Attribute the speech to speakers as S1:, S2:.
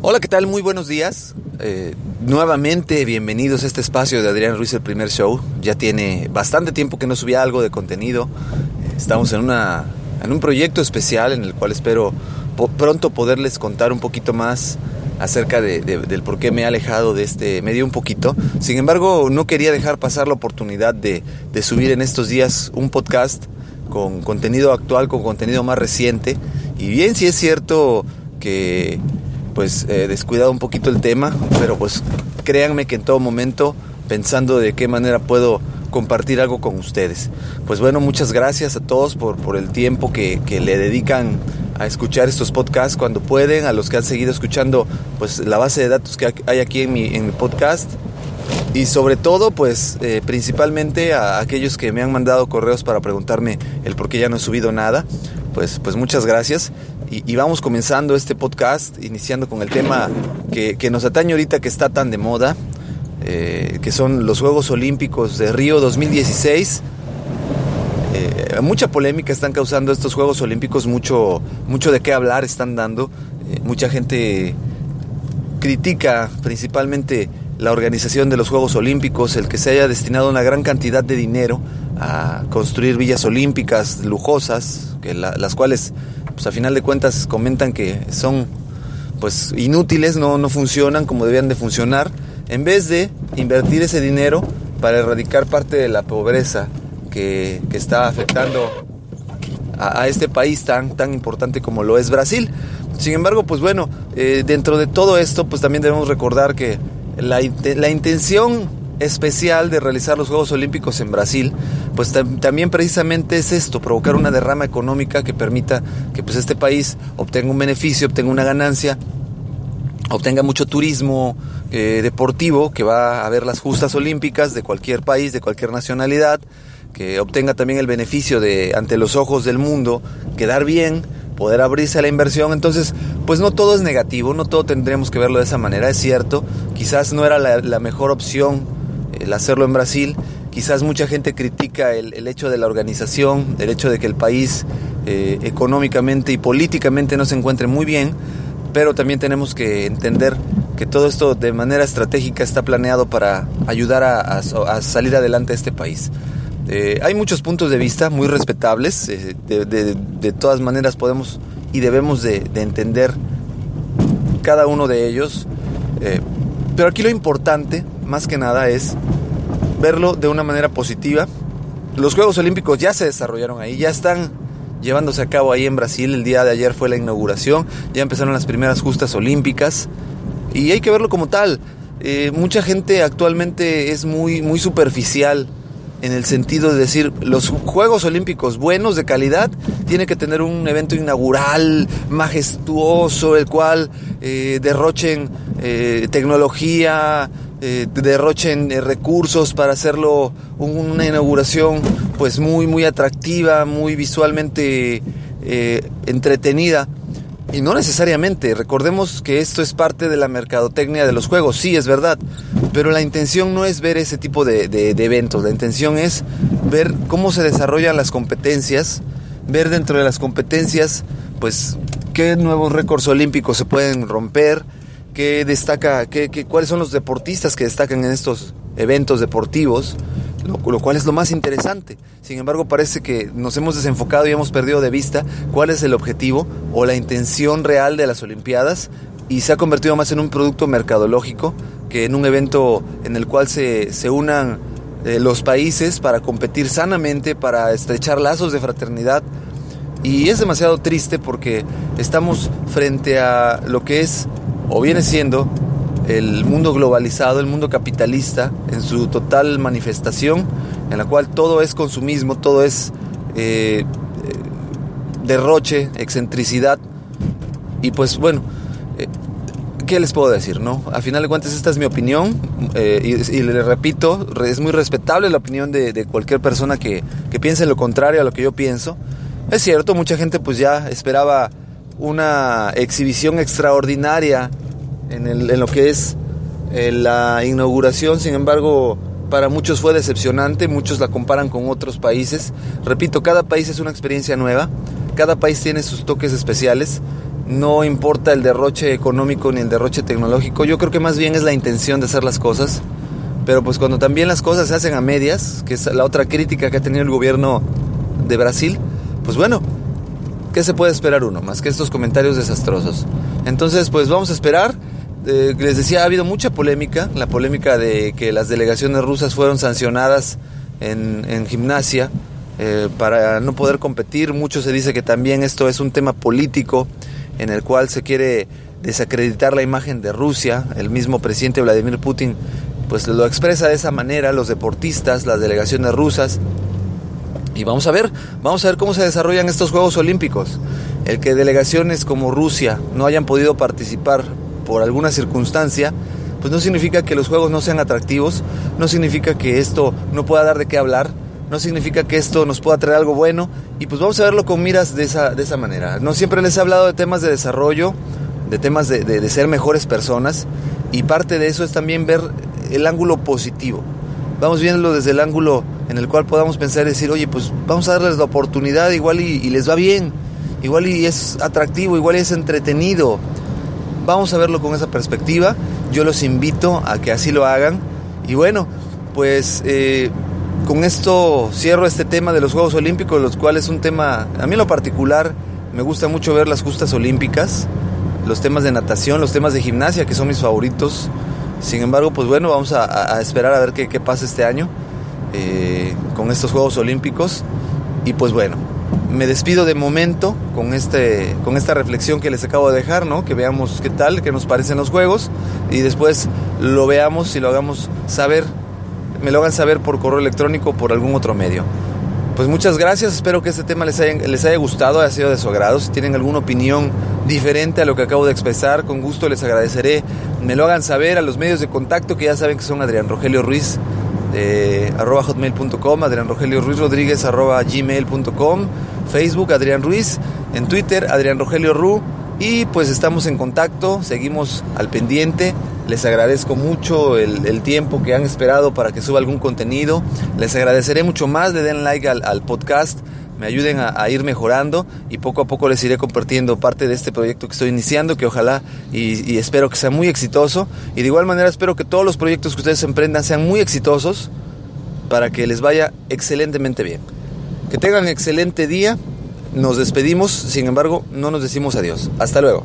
S1: Hola, ¿qué tal? Muy buenos días. Eh, nuevamente, bienvenidos a este espacio de Adrián Ruiz, el primer show. Ya tiene bastante tiempo que no subía algo de contenido. Estamos en, una, en un proyecto especial en el cual espero pronto poderles contar un poquito más acerca de, del por qué me he alejado de este medio un poquito. Sin embargo, no quería dejar pasar la oportunidad de, de subir en estos días un podcast con contenido actual, con contenido más reciente. Y bien, si es cierto que pues he descuidado un poquito el tema, pero pues créanme que en todo momento pensando de qué manera puedo compartir algo con ustedes. Pues bueno, muchas gracias a todos por, por el tiempo que, que, le dedican a escuchar estos podcasts cuando pueden, a los que han seguido escuchando pues la base de datos que hay aquí en mi, en mi podcast y sobre todo pues eh, principalmente a aquellos que me han mandado correos para preguntarme el por qué ya no he subido nada. Pues, pues muchas gracias y, vamos comenzando este podcast, iniciando con el tema que, que nos atañe ahorita que está tan de moda, eh, que son los Juegos Olímpicos de Río 2016. Eh, mucha polémica están causando estos Juegos Olímpicos, mucho, mucho de qué hablar están dando. Eh, mucha gente critica principalmente la organización de los Juegos Olímpicos, el que se haya destinado una gran cantidad de dinero a construir villas olímpicas lujosas, que la, las cuales, pues a final de cuentas, comentan que son pues inútiles, no, no funcionan como debían de funcionar en vez de invertir ese dinero para erradicar parte de la pobreza que, que está afectando a, a, este país tan, tan importante como lo es Brasil. Sin embargo, pues bueno, eh, dentro de todo esto, pues también debemos recordar que la, la intención especial de realizar los Juegos Olímpicos en Brasil, pues tam también precisamente es esto, provocar una derrama económica que permita que pues este país obtenga un beneficio, obtenga una ganancia obtenga mucho turismo eh, deportivo, que va a ver las justas olímpicas de cualquier país, de cualquier nacionalidad, que obtenga también el beneficio de, ante los ojos del mundo, quedar bien, poder abrirse a la inversión. Entonces, pues no todo es negativo, no todo tendríamos que verlo de esa manera, es cierto, quizás no era la mejor opción el hacerlo en Brasil, quizás mucha gente critica el, el, hecho de la organización, el hecho de que el país eh, económicamente y políticamente no se encuentre muy bien, pero también tenemos que entender que todo esto de manera estratégica está planeado para ayudar a, salir adelante a este país. Eh, hay muchos puntos de vista muy respetables, eh, de, de, todas maneras podemos y debemos de, de entender cada uno de ellos, pero aquí lo importante, más que nada, es verlo de una manera positiva. Los Juegos Olímpicos ya se desarrollaron ahí, ya están llevándose a cabo ahí en Brasil. El día de ayer fue la inauguración, ya empezaron las primeras justas olímpicas y hay que verlo como tal. Eh, mucha gente actualmente es muy, muy superficial en el sentido de decir los Juegos Olímpicos buenos de calidad tiene que tener un evento inaugural majestuoso, el cual eh, derrochen eh, tecnología, eh, derrochen recursos para hacerlo una inauguración pues muy muy atractiva, muy visualmente entretenida. Y no necesariamente, recordemos que esto es parte de la mercadotecnia de los juegos, sí es verdad, pero la intención no es ver ese tipo de, eventos, la intención es ver cómo se desarrollan las competencias, ver dentro de las competencias, pues, qué nuevos récords olímpicos se pueden romper, qué destaca, qué, cuáles son los deportistas que destacan en estos eventos deportivos, lo, cual es lo más interesante. Sin embargo, parece que nos hemos desenfocado y hemos perdido de vista cuál es el objetivo o la intención real de las Olimpiadas y se ha convertido más en un producto mercadológico que en un evento en el cual se, se unan eh, los países para competir sanamente, para estrechar lazos de fraternidad. Y es demasiado triste porque estamos frente a lo que es o viene siendo el mundo globalizado, el mundo capitalista, en su total manifestación, en la cual todo es consumismo, todo es eh, eh, derroche, excentricidad. Y pues bueno, eh, ¿qué les puedo decir? no? A final de cuentas esta es mi opinión y, le repito, es muy respetable la opinión de, cualquier persona que, que piense lo contrario a lo que yo pienso. Es cierto, mucha gente pues ya esperaba una exhibición extraordinaria en, lo que es eh, la inauguración, sin embargo, para muchos fue decepcionante, muchos la comparan con otros países. Repito, cada país es una experiencia nueva, cada país tiene sus toques especiales, no importa el derroche económico ni el derroche tecnológico, yo creo que más bien es la intención de hacer las cosas, pero pues cuando también las cosas se hacen a medias, que es la otra crítica que ha tenido el gobierno de Brasil, pues bueno, ¿qué se puede esperar uno? Más que estos comentarios desastrosos. Entonces, pues vamos a esperar. Eh, les decía, ha habido mucha polémica, la polémica de que las delegaciones rusas fueron sancionadas en, gimnasia eh, para no poder competir. Mucho se dice que también esto es un tema político en el cual se quiere desacreditar la imagen de Rusia. El mismo presidente Vladimir Putin pues lo expresa de esa manera, los deportistas, las delegaciones rusas. Y vamos a ver, vamos a ver cómo se desarrollan estos Juegos Olímpicos. El que delegaciones como Rusia no hayan podido participar por alguna circunstancia, pues no significa que los juegos no sean atractivos, no significa que esto no pueda dar de qué hablar, no significa que esto nos pueda traer algo bueno y pues vamos a verlo con miras de esa, de esa manera. No siempre les he hablado de temas de desarrollo, de temas de, de, ser mejores personas y parte de eso es también ver el ángulo positivo. Vamos viéndolo desde el ángulo en el cual podamos pensar y decir, oye, pues vamos a darles la oportunidad igual y, y les va bien, igual y es atractivo, igual y es entretenido, Vamos a verlo con esa perspectiva. Yo los invito a que así lo hagan. Y bueno, pues eh, con esto cierro este tema de los Juegos Olímpicos, los cuales es un tema, a mí lo particular, me gusta mucho ver las justas olímpicas, los temas de natación, los temas de gimnasia, que son mis favoritos. Sin embargo, pues bueno, vamos a, esperar a ver qué, pasa este año eh, con estos Juegos Olímpicos. Y pues bueno, me despido de momento con, este, con esta reflexión que les acabo de dejar, ¿no? Que veamos qué tal, qué nos parecen los juegos y después lo veamos y lo hagamos saber, me lo hagan saber por correo electrónico o por algún otro medio. Pues muchas gracias, espero que este tema les haya, les haya gustado, haya sido de su agrado. Si tienen alguna opinión diferente a lo que acabo de expresar, con gusto les agradeceré. Me lo hagan saber a los medios de contacto que ya saben que son Adrián Rogelio Ruiz, de arroba hotmail.com, Adrián Rogelio Ruiz Rodríguez arroba gmail.com Facebook Adrián Ruiz, en Twitter Adrián Rogelio Ru y pues estamos en contacto, seguimos al pendiente. Les agradezco mucho el, tiempo que han esperado para que suba algún contenido. Les agradeceré mucho más, le den like al, podcast, me ayuden a, ir mejorando y poco a poco les iré compartiendo parte de este proyecto que estoy iniciando, que ojalá y, y espero que sea muy exitoso. Y de igual manera espero que todos los proyectos que ustedes emprendan sean muy exitosos para que les vaya excelentemente bien. Que tengan un excelente día. Nos despedimos, sin embargo, no nos decimos adiós. Hasta luego.